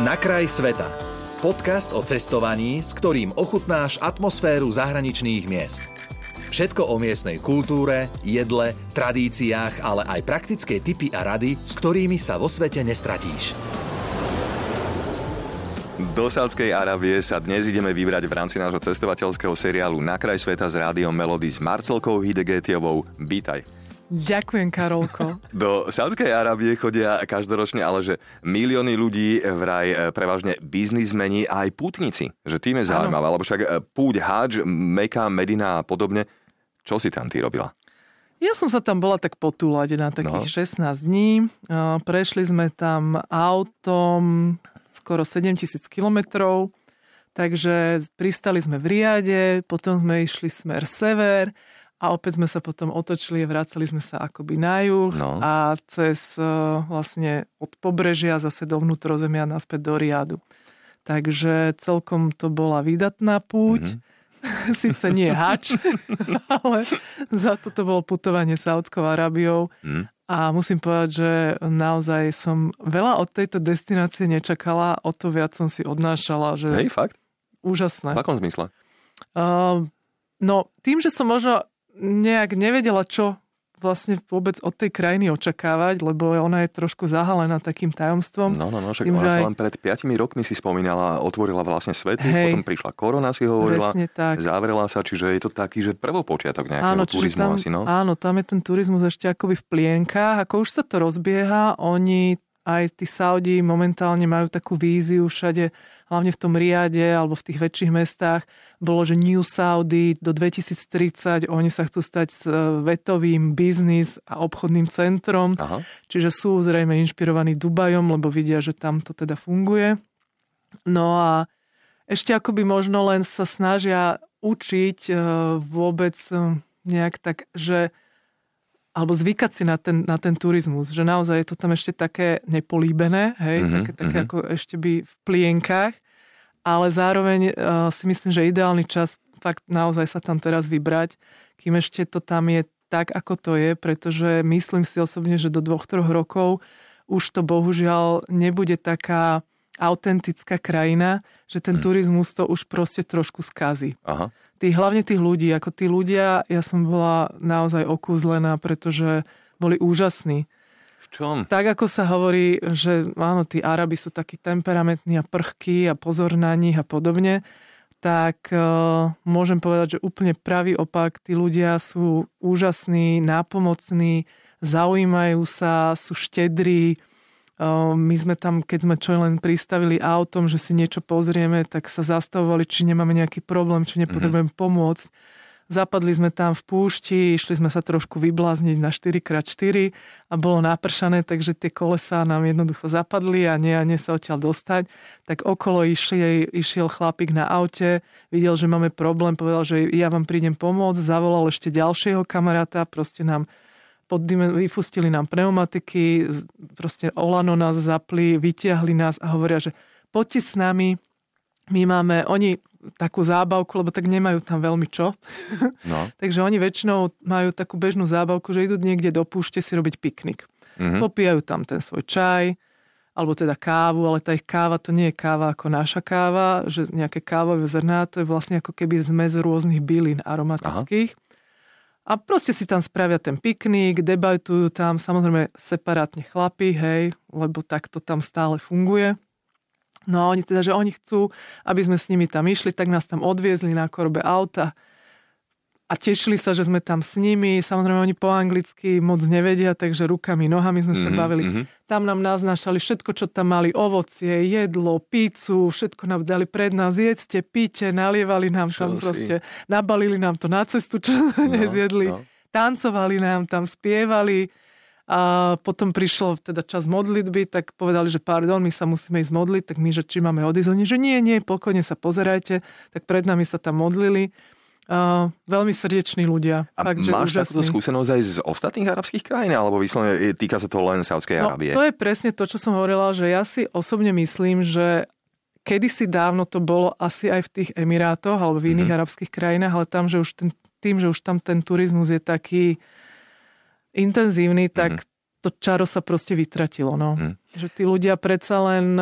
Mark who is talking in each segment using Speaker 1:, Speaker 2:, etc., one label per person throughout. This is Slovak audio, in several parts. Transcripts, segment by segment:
Speaker 1: Na kraj sveta. Podcast o cestovaní, s ktorým ochutnáš atmosféru zahraničných miest. Všetko o miestnej kultúre, jedle, tradíciách, ale aj praktické typy a rady, s ktorými sa vo svete nestratíš.
Speaker 2: Do Sádskej Arábie sa dnes ideme vybrať v rámci nášho cestovateľského seriálu Na kraj sveta s rádiom Melody s Marcelkou Hidegetiovou. Vítaj.
Speaker 3: Ďakujem, Karolko.
Speaker 2: Do Sádskej Arábie chodia každoročne ale že milióny ľudí vraj e, prevažne biznismeni a aj pútnici. Že tým je zaujímavé, lebo však e, púť Hadž, Meka, Medina a podobne. Čo si tam ty robila?
Speaker 3: Ja som sa tam bola tak potúľať na takých no. 16 dní. Prešli sme tam autom skoro 7000 kilometrov, takže pristali sme v Riade, potom sme išli smer sever a opäť sme sa potom otočili a vracali sme sa akoby na juh no. a cez e, vlastne od pobrežia zase do vnútrozemia naspäť do Riadu. Takže celkom to bola výdatná púť. Mm-hmm. Sice nie hač, ale za to to bolo putovanie Saudskou Arábiou. Mm. A musím povedať, že naozaj som veľa od tejto destinácie nečakala, o to viac som si odnášala. Že...
Speaker 2: Hej, fakt?
Speaker 3: Úžasné.
Speaker 2: V akom zmysle?
Speaker 3: Uh, no, tým, že som možno nejak nevedela, čo vlastne vôbec od tej krajiny očakávať, lebo ona je trošku zahalená takým tajomstvom.
Speaker 2: No, no, no, však Tým, ona aj... len pred 5 rokmi si spomínala, otvorila vlastne svety, Hej, potom prišla korona, si hovorila, tak. zavrela sa, čiže je to taký, že prvopočiatok nejakého áno, turizmu
Speaker 3: tam,
Speaker 2: asi, no?
Speaker 3: Áno, tam je ten turizmus ešte akoby v plienkách, ako už sa to rozbieha, oni aj tí Saudi momentálne majú takú víziu všade, hlavne v tom Riade alebo v tých väčších mestách, bolo, že New Saudi do 2030, oni sa chcú stať e, vetovým biznis a obchodným centrom, Aha. čiže sú zrejme inšpirovaní Dubajom, lebo vidia, že tam to teda funguje. No a ešte akoby možno len sa snažia učiť e, vôbec e, nejak tak, že alebo zvykať si na ten, na ten turizmus, že naozaj je to tam ešte také nepolíbené, hej, mm-hmm, také, také mm-hmm. ako ešte by v plienkách, ale zároveň uh, si myslím, že ideálny čas fakt naozaj sa tam teraz vybrať, kým ešte to tam je tak, ako to je, pretože myslím si osobne, že do dvoch, troch rokov už to bohužiaľ nebude taká autentická krajina, že ten mm. turizmus to už proste trošku skazí. Aha tí, hlavne tých ľudí, ako tí ľudia, ja som bola naozaj okúzlená, pretože boli úžasní.
Speaker 2: V čom?
Speaker 3: Tak ako sa hovorí, že áno, tí Arabi sú takí temperamentní a prchkí a pozor na nich a podobne, tak uh, môžem povedať, že úplne pravý opak. Tí ľudia sú úžasní, nápomocní, zaujímajú sa, sú štedrí, my sme tam, keď sme čo len pristavili autom, že si niečo pozrieme, tak sa zastavovali, či nemáme nejaký problém, či nepotrebujem mm-hmm. pomôcť. Zapadli sme tam v púšti, išli sme sa trošku vyblázniť na 4x4 a bolo napršané, takže tie kolesá nám jednoducho zapadli a nie a nie sa odtiaľ dostať. Tak okolo išiel, išiel chlapík na aute, videl, že máme problém, povedal, že ja vám prídem pomôcť, zavolal ešte ďalšieho kamaráta, proste nám vypustili nám pneumatiky, proste Olano nás zapli, vytiahli nás a hovoria, že poďte s nami, my máme, oni takú zábavku, lebo tak nemajú tam veľmi čo. No. Takže oni väčšinou majú takú bežnú zábavku, že idú niekde do púšte si robiť piknik. Mm-hmm. Popijajú tam ten svoj čaj, alebo teda kávu, ale tá ich káva to nie je káva ako naša káva, že nejaké kávové zrná, to je vlastne ako keby zmes rôznych bylín aromatických. Aha. A proste si tam spravia ten piknik, debatujú tam, samozrejme separátne chlapi, hej, lebo tak to tam stále funguje. No a oni teda, že oni chcú, aby sme s nimi tam išli, tak nás tam odviezli na korbe auta a tešili sa, že sme tam s nimi. Samozrejme, oni po anglicky moc nevedia, takže rukami, nohami sme sa mm-hmm, bavili. Mm-hmm. Tam nám naznašali všetko, čo tam mali, ovocie, jedlo, pícu, všetko nám dali pred nás, jedzte, píte, nalievali nám čo tam si? proste, nabalili nám to na cestu, čo no, nezjedli. No. Tancovali nám tam, spievali. A potom prišlo teda čas modlitby, tak povedali, že pardon, my sa musíme ísť modliť, tak my, že či máme odísť, oni, že nie, nie, pokojne sa pozerajte, tak pred nami sa tam modlili. Uh, veľmi srdeční ľudia.
Speaker 2: A fakt, máš úžasný. takúto skúsenosť aj z ostatných arabských krajín, alebo vyslovene týka sa to len Saudskej no, Arábie?
Speaker 3: To je presne to, čo som hovorila, že ja si osobne myslím, že kedysi dávno to bolo asi aj v tých Emirátoch alebo v iných mm-hmm. arabských krajinách, ale tam, že už ten, tým, že už tam ten turizmus je taký intenzívny, tak mm-hmm. to čaro sa proste vytratilo. No. Mm. Že tí ľudia predsa len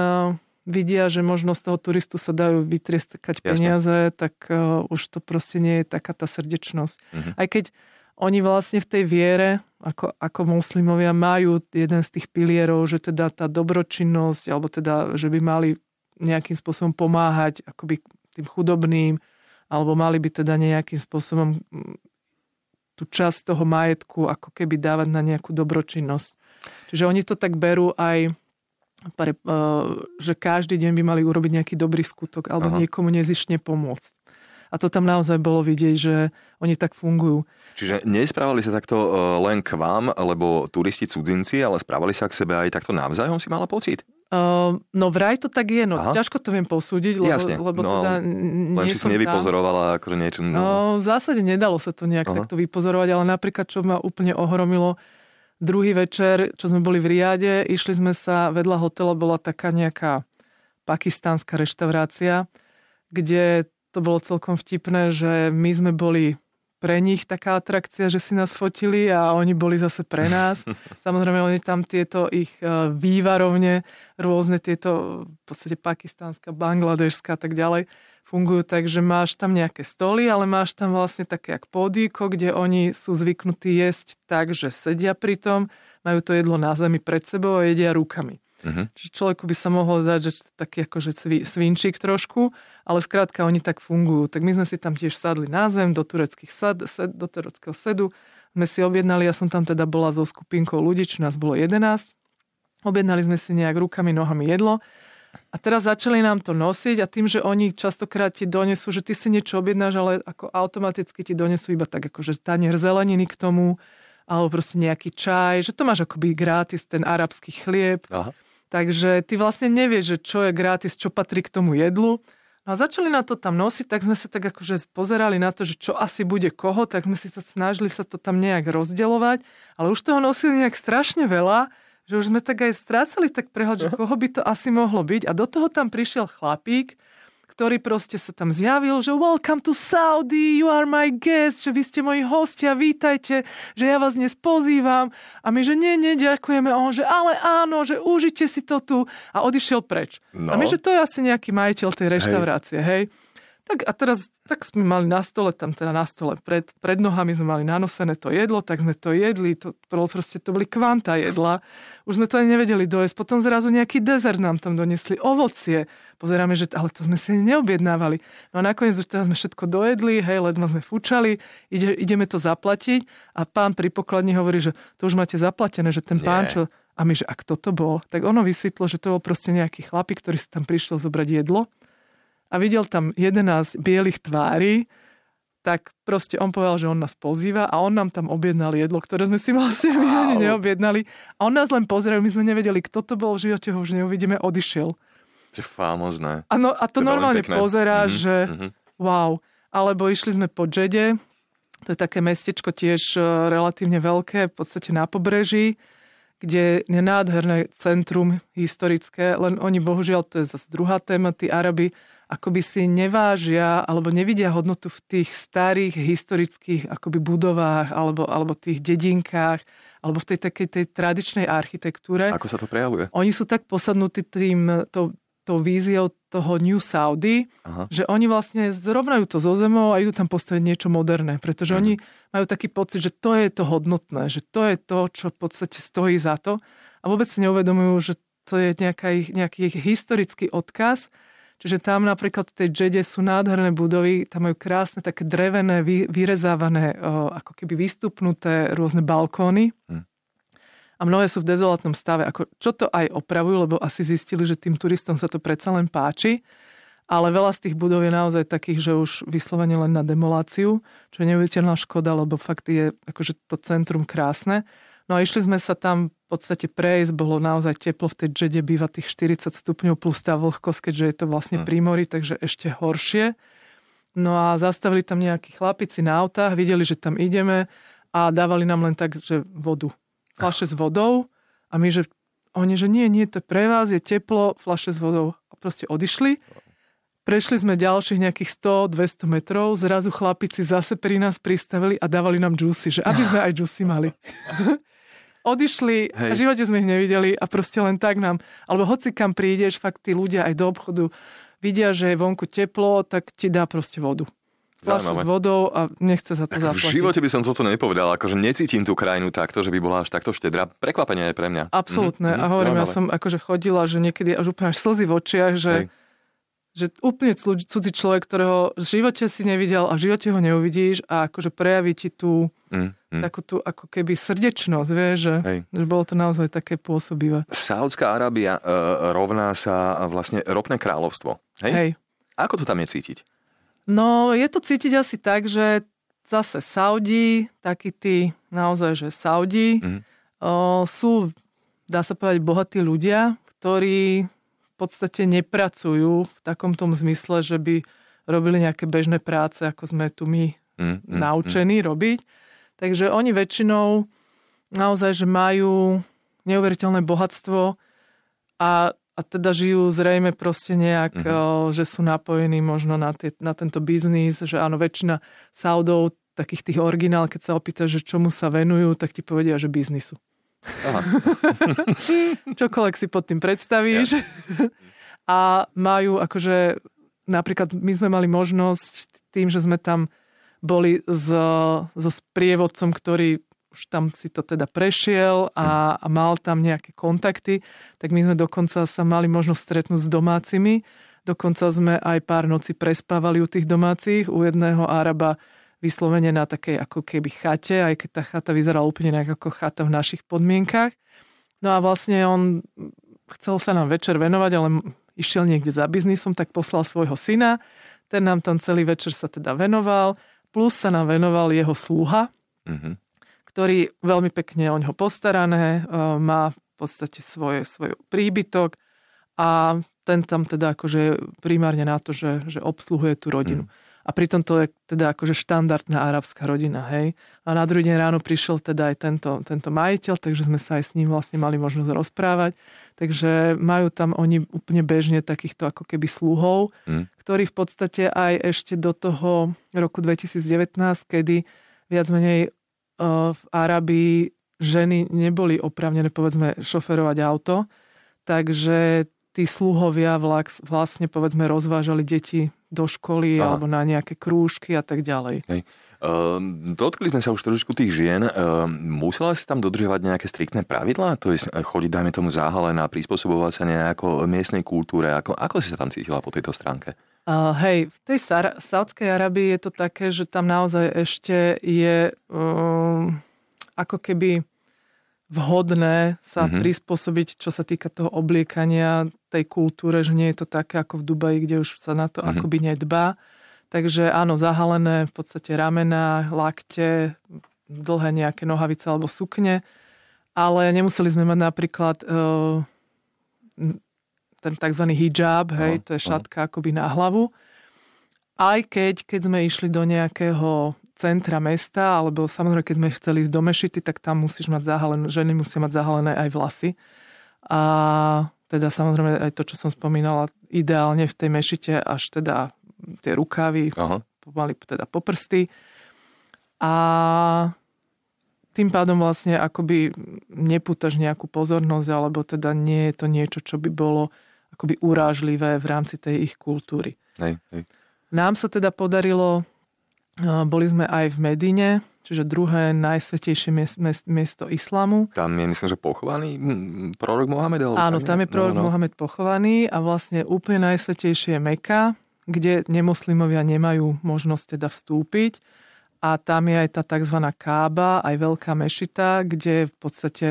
Speaker 3: vidia, že možno z toho turistu sa dajú vytrieskať peniaze, tak uh, už to proste nie je taká tá srdečnosť. Uh-huh. Aj keď oni vlastne v tej viere, ako, ako muslimovia, majú jeden z tých pilierov, že teda tá dobročinnosť, alebo teda, že by mali nejakým spôsobom pomáhať akoby tým chudobným, alebo mali by teda nejakým spôsobom mm, tú časť toho majetku ako keby dávať na nejakú dobročinnosť. Čiže oni to tak berú aj, pre, že každý deň by mali urobiť nejaký dobrý skutok alebo Aha. niekomu nezišne pomôcť. A to tam naozaj bolo vidieť, že oni tak fungujú.
Speaker 2: Čiže nesprávali sa takto e, len k vám, lebo turisti cudzinci, ale správali sa k sebe aj takto navzájom, si mala pocit?
Speaker 3: Uh, no vraj to tak je, no Aha. ťažko to viem posúdiť, lebo, Jasne. lebo no, teda
Speaker 2: len či si nevypozorovala akože niečo. No.
Speaker 3: no v zásade nedalo sa to nejak Aha. takto vypozorovať, ale napríklad čo ma úplne ohromilo, druhý večer, čo sme boli v Riade, išli sme sa, vedľa hotela bola taká nejaká pakistánska reštaurácia, kde to bolo celkom vtipné, že my sme boli pre nich taká atrakcia, že si nás fotili a oni boli zase pre nás. Samozrejme, oni tam tieto ich e, vývarovne, rôzne tieto, v podstate pakistánska, bangladešská a tak ďalej, fungujú tak, že máš tam nejaké stoly, ale máš tam vlastne také jak podíko, kde oni sú zvyknutí jesť tak, že sedia pri tom, majú to jedlo na zemi pred sebou a jedia rukami. Uh-huh. Čiže človeku by sa mohol zdať, že taký akože svinčík trošku, ale skrátka oni tak fungujú. Tak my sme si tam tiež sadli na zem do tureckých sad, sed, do tureckého sedu, sme si objednali, ja som tam teda bola so skupinkou ľudí, čo nás bolo 11. Objednali sme si nejak rukami, nohami jedlo. A teraz začali nám to nosiť a tým, že oni častokrát ti donesú, že ty si niečo objednáš, ale ako automaticky ti donesú iba tak akože tanier zeleniny k tomu, alebo proste nejaký čaj, že to máš akoby gratis, ten arabský chlieb. Aha. Takže ty vlastne nevieš, že čo je gratis, čo patrí k tomu jedlu. No a začali na to tam nosiť, tak sme sa tak akože pozerali na to, že čo asi bude koho, tak sme si sa snažili sa to tam nejak rozdeľovať, ale už toho nosili nejak strašne veľa, že už sme tak aj strácali tak prehľad, že koho by to asi mohlo byť a do toho tam prišiel chlapík, ktorý proste sa tam zjavil, že welcome to Saudi, you are my guest, že vy ste moji hostia, vítajte, že ja vás dnes pozývam. A my, že nie, nie, ďakujeme. A on, že ale áno, že užite si to tu. A odišiel preč. No. A my, že to je asi nejaký majiteľ tej reštaurácie, hej. hej. Tak a teraz tak sme mali na stole, tam teda na stole pred, pred nohami sme mali nanosené to jedlo, tak sme to jedli, to, proste to boli kvanta jedla. Už sme to ani nevedeli dojesť. Potom zrazu nejaký dezert nám tam donesli, ovocie. Pozeráme, že ale to sme si neobjednávali. No a nakoniec už teraz sme všetko dojedli, hej, ledma sme fúčali, ide, ideme to zaplatiť a pán pri pokladni hovorí, že to už máte zaplatené, že ten Nie. pán, čo... A my, že a kto to bol? Tak ono vysvetlo, že to bol proste nejaký chlapík, ktorý si tam prišiel zobrať jedlo a videl tam 11 bielých tvári, tak proste on povedal, že on nás pozýva a on nám tam objednal jedlo, ktoré sme si vlastne my ani neobjednali. A on nás len pozrel, my sme nevedeli, kto to bol, v živote ho už neuvidíme, odišiel.
Speaker 2: To je famozné.
Speaker 3: Ano, a to, to normálne pozerá, mm-hmm. že mm-hmm. wow. Alebo išli sme po Džede, to je také mestečko tiež e, relatívne veľké, v podstate na pobreží, kde je nádherné centrum historické, len oni bohužiaľ, to je zase druhá téma, tí Arabi akoby si nevážia alebo nevidia hodnotu v tých starých historických akoby budovách alebo, alebo tých dedinkách alebo v tej takej tej tradičnej architektúre.
Speaker 2: Ako sa to prejavuje?
Speaker 3: Oni sú tak posadnutí tým, to, tou víziou toho New Saudi, Aha. že oni vlastne zrovnajú to zo zemou a idú tam postaviť niečo moderné, pretože Aha. oni majú taký pocit, že to je to hodnotné, že to je to, čo v podstate stojí za to a vôbec si neuvedomujú, že to je nejaký, nejaký historický odkaz Čiže tam napríklad v tej Jede sú nádherné budovy, tam majú krásne také drevené, vy, vyrezávané, o, ako keby vystupnuté rôzne balkóny. Hmm. A mnohé sú v dezolátnom stave. Ako, čo to aj opravujú, lebo asi zistili, že tým turistom sa to predsa len páči. Ale veľa z tých budov je naozaj takých, že už vyslovene len na demoláciu, čo je neuveriteľná škoda, lebo fakt je akože to centrum krásne. No a išli sme sa tam v podstate prejsť, bolo naozaj teplo, v tej džede býva tých 40 stupňov plus tá vlhkosť, keďže je to vlastne hmm. pri mori, takže ešte horšie. No a zastavili tam nejakí chlapici na autách, videli, že tam ideme a dávali nám len tak, že vodu. Flaše s vodou a my, že oni, že nie, nie, to pre vás, je teplo, flaše s vodou. A proste odišli. Prešli sme ďalších nejakých 100-200 metrov, zrazu chlapici zase pri nás pristavili a dávali nám džusy, že aby sme aj džusy mali. odišli Hej. a v živote sme ich nevideli a proste len tak nám, alebo hoci kam prídeš, fakt tí ľudia aj do obchodu vidia, že je vonku teplo, tak ti dá proste vodu. Fľašu s vodou a nechce za to tak zaplatiť.
Speaker 2: V živote by som toto nepovedal, akože necítim tú krajinu takto, že by bola až takto štedrá. Prekvapenie je pre mňa.
Speaker 3: Absolútne. Mm-hmm. A hovorím, Zaujímavé. ja som akože chodila, že niekedy až úplne až slzy v očiach, že Hej že úplne cudzí človek, ktorého v živote si nevidel a v živote ho neuvidíš a akože prejaví ti tú mm, mm. takú tú ako keby srdečnosť, vieš, že, že bolo to naozaj také pôsobivé.
Speaker 2: Saudská Arábia e, rovná sa vlastne ropné kráľovstvo. Hej? Hej. Ako to tam je cítiť?
Speaker 3: No, je to cítiť asi tak, že zase Saudi, takí tí naozaj, že Saudi, mm. o, sú, dá sa povedať, bohatí ľudia, ktorí podstate nepracujú v takom tom zmysle, že by robili nejaké bežné práce, ako sme tu my mm, mm, naučení mm. robiť. Takže oni väčšinou naozaj, že majú neuveriteľné bohatstvo a, a teda žijú zrejme proste nejak, mm. o, že sú napojení možno na, tie, na tento biznis, že áno, väčšina Saudov, takých tých originál, keď sa opýtaš, že čomu sa venujú, tak ti povedia, že biznisu. Čokoľvek si pod tým predstavíš. Ja. A majú akože, napríklad my sme mali možnosť tým, že sme tam boli so, so sprievodcom, ktorý už tam si to teda prešiel a, a mal tam nejaké kontakty, tak my sme dokonca sa mali možnosť stretnúť s domácimi. Dokonca sme aj pár noci prespávali u tých domácich. U jedného Araba vyslovene na takej ako keby chate, aj keď tá chata vyzerala úplne ako chata v našich podmienkach. No a vlastne on chcel sa nám večer venovať, ale išiel niekde za biznisom, tak poslal svojho syna. Ten nám tam celý večer sa teda venoval, plus sa nám venoval jeho slúha, mm-hmm. Ktorý veľmi pekne o ňo postarané, e, má v podstate svoje, svoj príbytok a ten tam teda akože primárne na to, že, že obsluhuje tú rodinu. Mm. A pritom to je teda akože štandardná arabská rodina, hej. A na druhý deň ráno prišiel teda aj tento, tento majiteľ, takže sme sa aj s ním vlastne mali možnosť rozprávať. Takže majú tam oni úplne bežne takýchto ako keby sluhov, mm. ktorí v podstate aj ešte do toho roku 2019, kedy viac menej v Arabii ženy neboli oprávnené povedzme šoferovať auto, takže tí sluhovia vlastne povedzme rozvážali deti do školy Aha. alebo na nejaké krúžky a tak ďalej. Hej.
Speaker 2: Uh, dotkli sme sa už trošku tých žien. Uh, musela si tam dodržiavať nejaké striktné pravidlá? To je chodiť, dajme tomu, záhalená, prispôsobovať sa nejako miestnej kultúre. Ako, ako si sa tam cítila po tejto stránke?
Speaker 3: Uh, hej, v tej Sa- Saudskej Arabii je to také, že tam naozaj ešte je uh, ako keby vhodné sa mm-hmm. prispôsobiť, čo sa týka toho obliekania, tej kultúre, že nie je to také ako v Dubaji, kde už sa na to mm-hmm. akoby nedbá. Takže áno, zahalené v podstate ramena, lakte, dlhé nejaké nohavice alebo sukne, ale nemuseli sme mať napríklad uh, ten tzv. hijab, hej, to je šatka akoby na hlavu. Aj keď, keď sme išli do nejakého centra mesta, alebo samozrejme, keď sme chceli ísť do Mešity, tak tam musíš mať zahalené, ženy musia mať zahalené aj vlasy. A teda samozrejme aj to, čo som spomínala, ideálne v tej Mešite až teda tie rukávy, Aha. pomaly teda po prsty. A tým pádom vlastne akoby nepútaš nejakú pozornosť, alebo teda nie je to niečo, čo by bolo akoby urážlivé v rámci tej ich kultúry. Hej, hej. Nám sa teda podarilo boli sme aj v Medine, čiže druhé najsvetejšie miesto islamu.
Speaker 2: Tam je, myslím, že pochovaný prorok Mohamed?
Speaker 3: Áno, tam je prorok no, no. Mohamed pochovaný a vlastne úplne najsvetejšie je Meka, kde nemoslimovia nemajú možnosť teda vstúpiť. A tam je aj tá tzv. Kába, aj veľká mešita, kde v podstate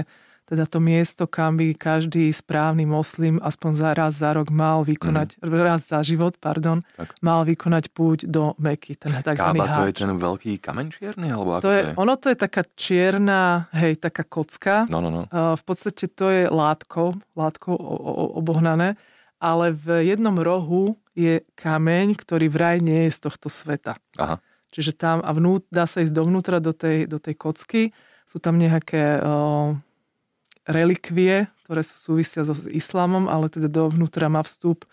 Speaker 3: teda to miesto, kam by každý správny moslim aspoň za raz za rok mal vykonať, mm. raz za život, pardon, tak. mal vykonať púť do Meky, ten tzv.
Speaker 2: Kába, to je ten veľký kameň čierny? Alebo
Speaker 3: to, je, to je? Ono to je taká čierna, hej, taká kocka.
Speaker 2: No, no, no.
Speaker 3: v podstate to je látko, látko obohnané, ale v jednom rohu je kameň, ktorý vraj nie je z tohto sveta. Aha. Čiže tam, a vnút, dá sa ísť dovnútra do tej, do tej kocky, sú tam nejaké relikvie, ktoré sú súvisia so islamom, ale teda dovnútra má vstup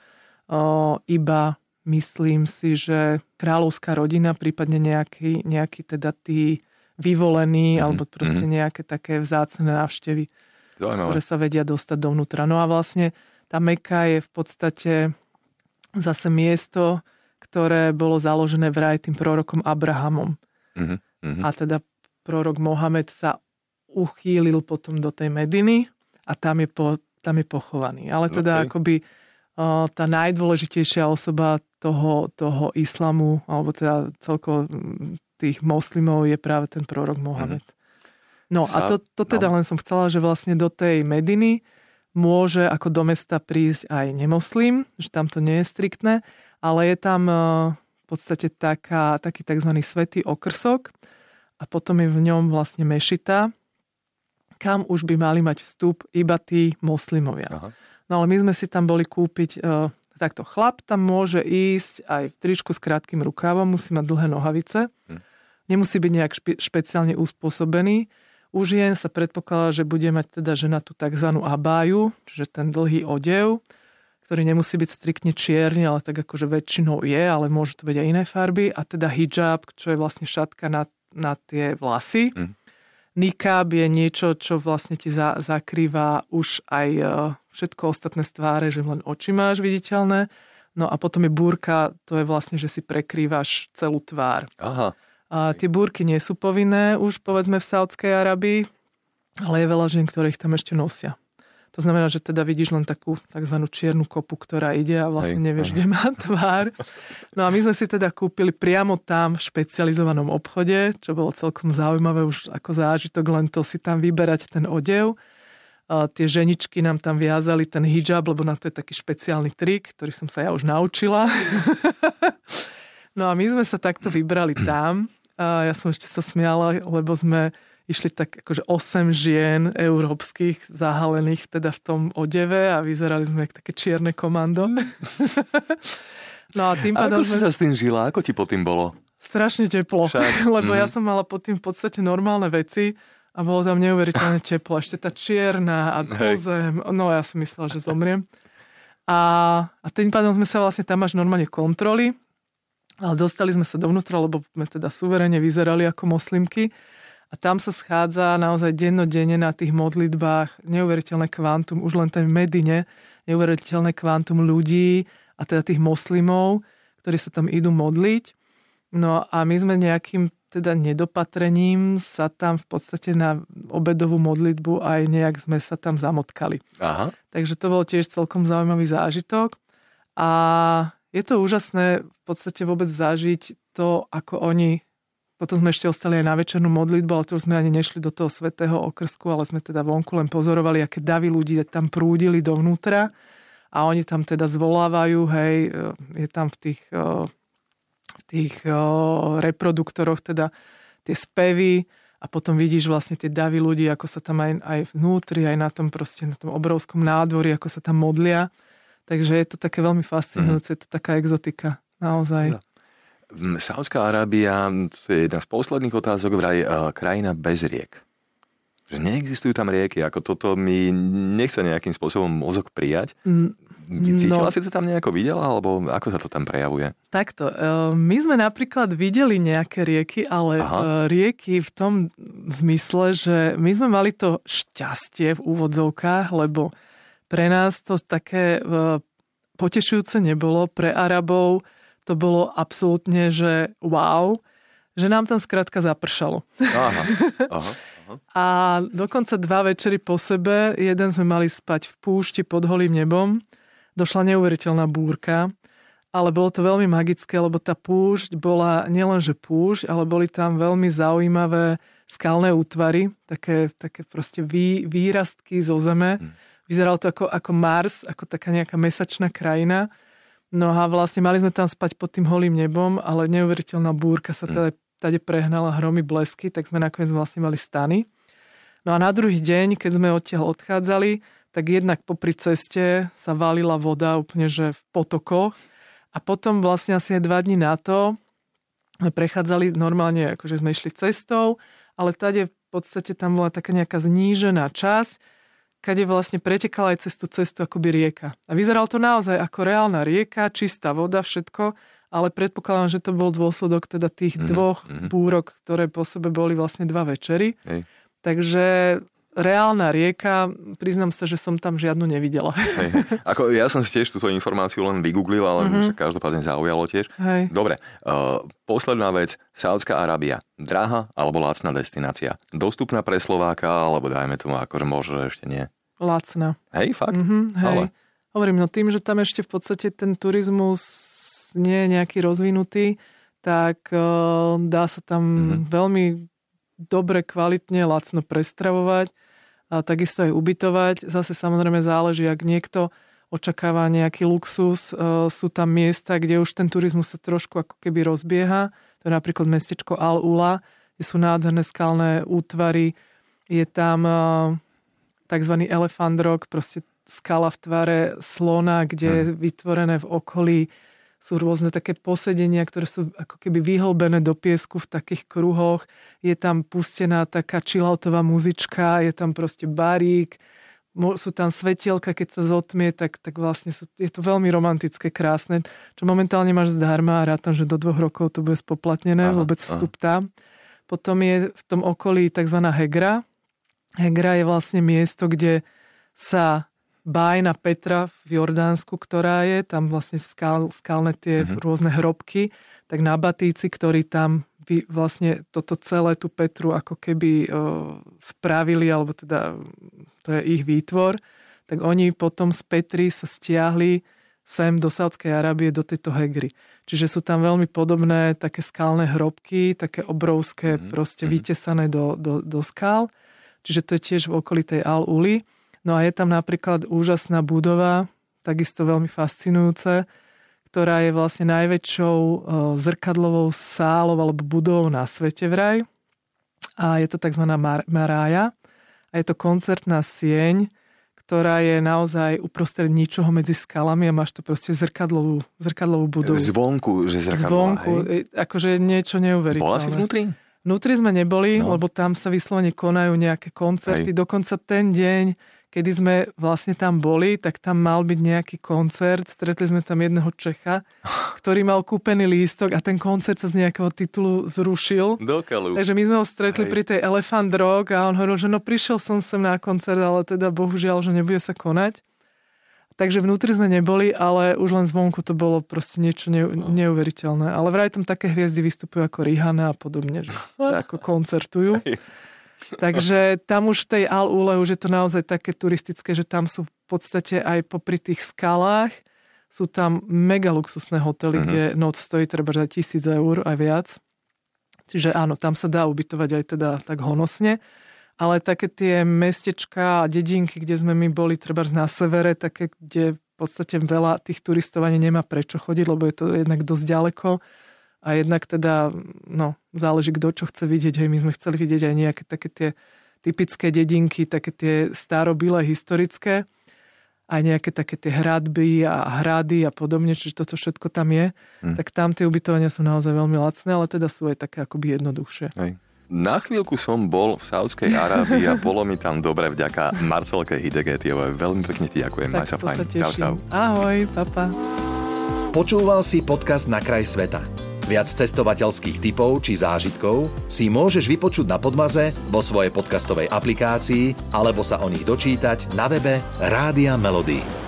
Speaker 3: o, iba myslím si, že kráľovská rodina, prípadne nejaký, nejaký teda tí vyvolení, mm-hmm. alebo proste mhm. nejaké také vzácne návštevy, Zaujímavé. ktoré sa vedia dostať dovnútra. No a vlastne tá Meka je v podstate zase miesto, ktoré bolo založené vraj tým prorokom Abrahamom. Mm-hmm. A teda prorok Mohamed sa uchýlil potom do tej Mediny a tam je, po, tam je pochovaný. Ale teda okay. akoby tá najdôležitejšia osoba toho, toho islamu, alebo teda celkovo tých moslimov je práve ten prorok Mohamed. Mm. No Sa, a to, to teda no. len som chcela, že vlastne do tej Mediny môže ako do mesta prísť aj nemoslim, že tam to nie je striktné, ale je tam v podstate taká, taký tzv. svetý okrsok a potom je v ňom vlastne mešita, kam už by mali mať vstup iba tí moslimovia. Aha. No ale my sme si tam boli kúpiť uh, takto chlap tam môže ísť aj v tričku s krátkým rukávom, musí mať dlhé nohavice, hm. nemusí byť nejak špe- špeciálne uspôsobený. U žien sa predpokladá, že bude mať teda žena tú tzv. abáju, čiže ten dlhý odev, ktorý nemusí byť striktne čierny, ale tak akože väčšinou je, ale môžu to byť aj iné farby. A teda hijab, čo je vlastne šatka na, na tie vlasy. Hm. Nikab je niečo, čo vlastne ti za, zakrýva už aj e, všetko ostatné stváre, že len oči máš viditeľné. No a potom je búrka, to je vlastne, že si prekrývaš celú tvár. Aha. A tie búrky nie sú povinné už povedzme v Saudskej Arabii, ale je veľa žien, ktoré ich tam ešte nosia. To znamená, že teda vidíš len takú tzv. čiernu kopu, ktorá ide a vlastne nevieš, kde má tvár. No a my sme si teda kúpili priamo tam v špecializovanom obchode, čo bolo celkom zaujímavé už ako zážitok, len to si tam vyberať ten odev. A tie ženičky nám tam viazali ten hijab, lebo na to je taký špeciálny trik, ktorý som sa ja už naučila. no a my sme sa takto vybrali tam. A ja som ešte sa smiala, lebo sme išli tak akože 8 žien európskych zahalených teda v tom odeve a vyzerali sme ako také čierne komando.
Speaker 2: no a tým pádom... Ako sme... si sa s tým žila? Ako ti po tým bolo?
Speaker 3: Strašne teplo, Však. lebo mm. ja som mala pod tým v podstate normálne veci a bolo tam neuveriteľne teplo. Ešte tá čierna a zem. No ja som myslela, že zomriem. A, a tým pádom sme sa vlastne tam až normálne kontroli, ale dostali sme sa dovnútra, lebo sme teda suverene vyzerali ako moslimky. A tam sa schádza naozaj dennodenne na tých modlitbách neuveriteľné kvantum, už len ten Medine, neuveriteľné kvantum ľudí a teda tých moslimov, ktorí sa tam idú modliť. No a my sme nejakým teda nedopatrením sa tam v podstate na obedovú modlitbu aj nejak sme sa tam zamotkali. Aha. Takže to bol tiež celkom zaujímavý zážitok. A je to úžasné v podstate vôbec zažiť to, ako oni potom sme ešte ostali aj na večernú modlitbu, ale to už sme ani nešli do toho svetého okrsku, ale sme teda vonku len pozorovali, aké davy ľudí tam prúdili dovnútra a oni tam teda zvolávajú, hej, e, je tam v tých, e, v tých e, reproduktoroch teda tie spevy a potom vidíš vlastne tie davy ľudí, ako sa tam aj, aj vnútri, aj na tom proste, na tom obrovskom nádvorí, ako sa tam modlia. Takže je to také veľmi fascinujúce, mm. je to taká exotika, naozaj. No.
Speaker 2: Saudská Arábia, to je jedna z posledných otázok, vraj uh, krajina bez riek. Že neexistujú tam rieky, ako toto mi nechce nejakým spôsobom mozog prijať. Mm, Cítila no, si to tam nejako videla, alebo ako sa to tam prejavuje?
Speaker 3: Takto, uh, my sme napríklad videli nejaké rieky, ale uh, rieky v tom zmysle, že my sme mali to šťastie v úvodzovkách, lebo pre nás to také potešujúce nebolo, pre Arabov to bolo absolútne, že wow, že nám tam skrátka zapršalo. Aha, aha, aha. A dokonca dva večery po sebe, jeden sme mali spať v púšti pod holým nebom, došla neuveriteľná búrka, ale bolo to veľmi magické, lebo tá púšť bola nielenže púšť, ale boli tam veľmi zaujímavé skalné útvary, také, také proste vý, výrastky zo zeme. Hm. Vyzeralo to ako, ako Mars, ako taká nejaká mesačná krajina No a vlastne mali sme tam spať pod tým holým nebom, ale neuveriteľná búrka sa teda tade prehnala hromy blesky, tak sme nakoniec vlastne mali stany. No a na druhý deň, keď sme odtiaľ odchádzali, tak jednak popri ceste sa valila voda úplne, že v potokoch. A potom vlastne asi aj dva dní na to prechádzali normálne, akože sme išli cestou, ale tade v podstate tam bola taká nejaká znížená časť, kade vlastne pretekala aj cez tú cestu akoby rieka. A vyzeralo to naozaj ako reálna rieka, čistá voda, všetko, ale predpokladám, že to bol dôsledok teda tých mm-hmm. dvoch mm-hmm. búrok, ktoré po sebe boli vlastne dva večery. Hej. Takže reálna rieka, priznám sa, že som tam žiadnu nevidela.
Speaker 2: Hej, hej. Ako, ja som si tiež túto informáciu len vygooglil, ale mm-hmm. každopádne zaujalo tiež.
Speaker 3: Hej.
Speaker 2: Dobre, uh, posledná vec, Saudská Arábia. Drahá alebo lacná destinácia? Dostupná pre Slováka, alebo dajme tomu, akože môže ešte nie?
Speaker 3: Lacná.
Speaker 2: Hej, fakt?
Speaker 3: Mm-hmm, hej.
Speaker 2: Ale...
Speaker 3: Hovorím, no tým, že tam ešte v podstate ten turizmus nie je nejaký rozvinutý, tak uh, dá sa tam mm-hmm. veľmi dobre, kvalitne, lacno prestravovať a takisto aj ubytovať. Zase samozrejme záleží, ak niekto očakáva nejaký luxus. E, sú tam miesta, kde už ten turizmus sa trošku ako keby rozbieha. To je napríklad mestečko Al-Ula, kde sú nádherné skalné útvary. Je tam e, tzv. elephant rock, proste skala v tvare slona, kde je vytvorené v okolí sú rôzne také posedenia, ktoré sú ako keby vyhlbené do piesku v takých kruhoch. Je tam pustená taká chilloutová muzička, je tam proste barík, sú tam svetielka, keď sa zotmie, tak, tak vlastne sú, je to veľmi romantické, krásne, čo momentálne máš zdarma a rátam, že do dvoch rokov to bude spoplatnené, aha, vôbec vstup tam. Potom je v tom okolí tzv. Hegra. Hegra je vlastne miesto, kde sa bájna Petra v Jordánsku, ktorá je, tam vlastne skal, skalné tie mm-hmm. rôzne hrobky, tak nabatíci, ktorí tam vy, vlastne toto celé tú Petru ako keby o, spravili, alebo teda to je ich výtvor, tak oni potom z Petry sa stiahli sem do Sádskej Arábie, do tejto Hegry. Čiže sú tam veľmi podobné také skalné hrobky, také obrovské, mm-hmm. proste mhm. vytesané do, do, do skal. Čiže to je tiež v okolitej Al-Uli. No a je tam napríklad úžasná budova, takisto veľmi fascinujúce, ktorá je vlastne najväčšou e, zrkadlovou sálou alebo budovou na svete vraj. A je to tzv. Mar- Marája. A je to koncertná sieň, ktorá je naozaj uprostred ničoho medzi skalami a máš to proste zrkadlovú, zrkadlovú budovu.
Speaker 2: Zvonku, že zrkadlová,
Speaker 3: Zvonku, hej? akože niečo neuveriteľné.
Speaker 2: Bola si vnútri?
Speaker 3: Vnútri sme neboli, no. lebo tam sa vyslovene konajú nejaké koncerty. Hej. Dokonca ten deň kedy sme vlastne tam boli, tak tam mal byť nejaký koncert. Stretli sme tam jedného Čecha, ktorý mal kúpený lístok a ten koncert sa z nejakého titulu zrušil.
Speaker 2: Dokalu.
Speaker 3: Takže my sme ho stretli Hej. pri tej Elephant Rock a on hovoril, že no prišiel som sem na koncert, ale teda bohužiaľ, že nebude sa konať. Takže vnútri sme neboli, ale už len zvonku to bolo proste niečo ne, no. neuveriteľné. Ale vraj tam také hviezdy vystupujú ako Rihanna a podobne, že ako koncertujú. Takže tam už v tej Al-Ule už je to naozaj také turistické, že tam sú v podstate aj popri tých skalách sú tam mega luxusné hotely, uh-huh. kde noc stojí treba za tisíc eur aj viac. Čiže áno, tam sa dá ubytovať aj teda tak honosne. Ale také tie mestečka a dedinky, kde sme my boli treba na severe, také, kde v podstate veľa tých turistov ani nemá prečo chodiť, lebo je to jednak dosť ďaleko a jednak teda, no, záleží kto čo chce vidieť. Hej, my sme chceli vidieť aj nejaké také tie typické dedinky, také tie starobilé, historické, aj nejaké také tie hradby a hrady a podobne, čiže toto všetko tam je, hmm. tak tam tie ubytovania sú naozaj veľmi lacné, ale teda sú aj také akoby jednoduchšie.
Speaker 2: Hej. Na chvíľku som bol v Saudskej Arábii a bolo mi tam dobre vďaka Marcelke Hidegetiovej. Veľmi pekne ti ďakujem, maj sa fajn. Čau, čau.
Speaker 3: Ahoj, papa.
Speaker 1: Počúval si podcast Na kraj sveta. Viac cestovateľských typov či zážitkov si môžeš vypočuť na Podmaze, vo svojej podcastovej aplikácii alebo sa o nich dočítať na webe Rádia Melody.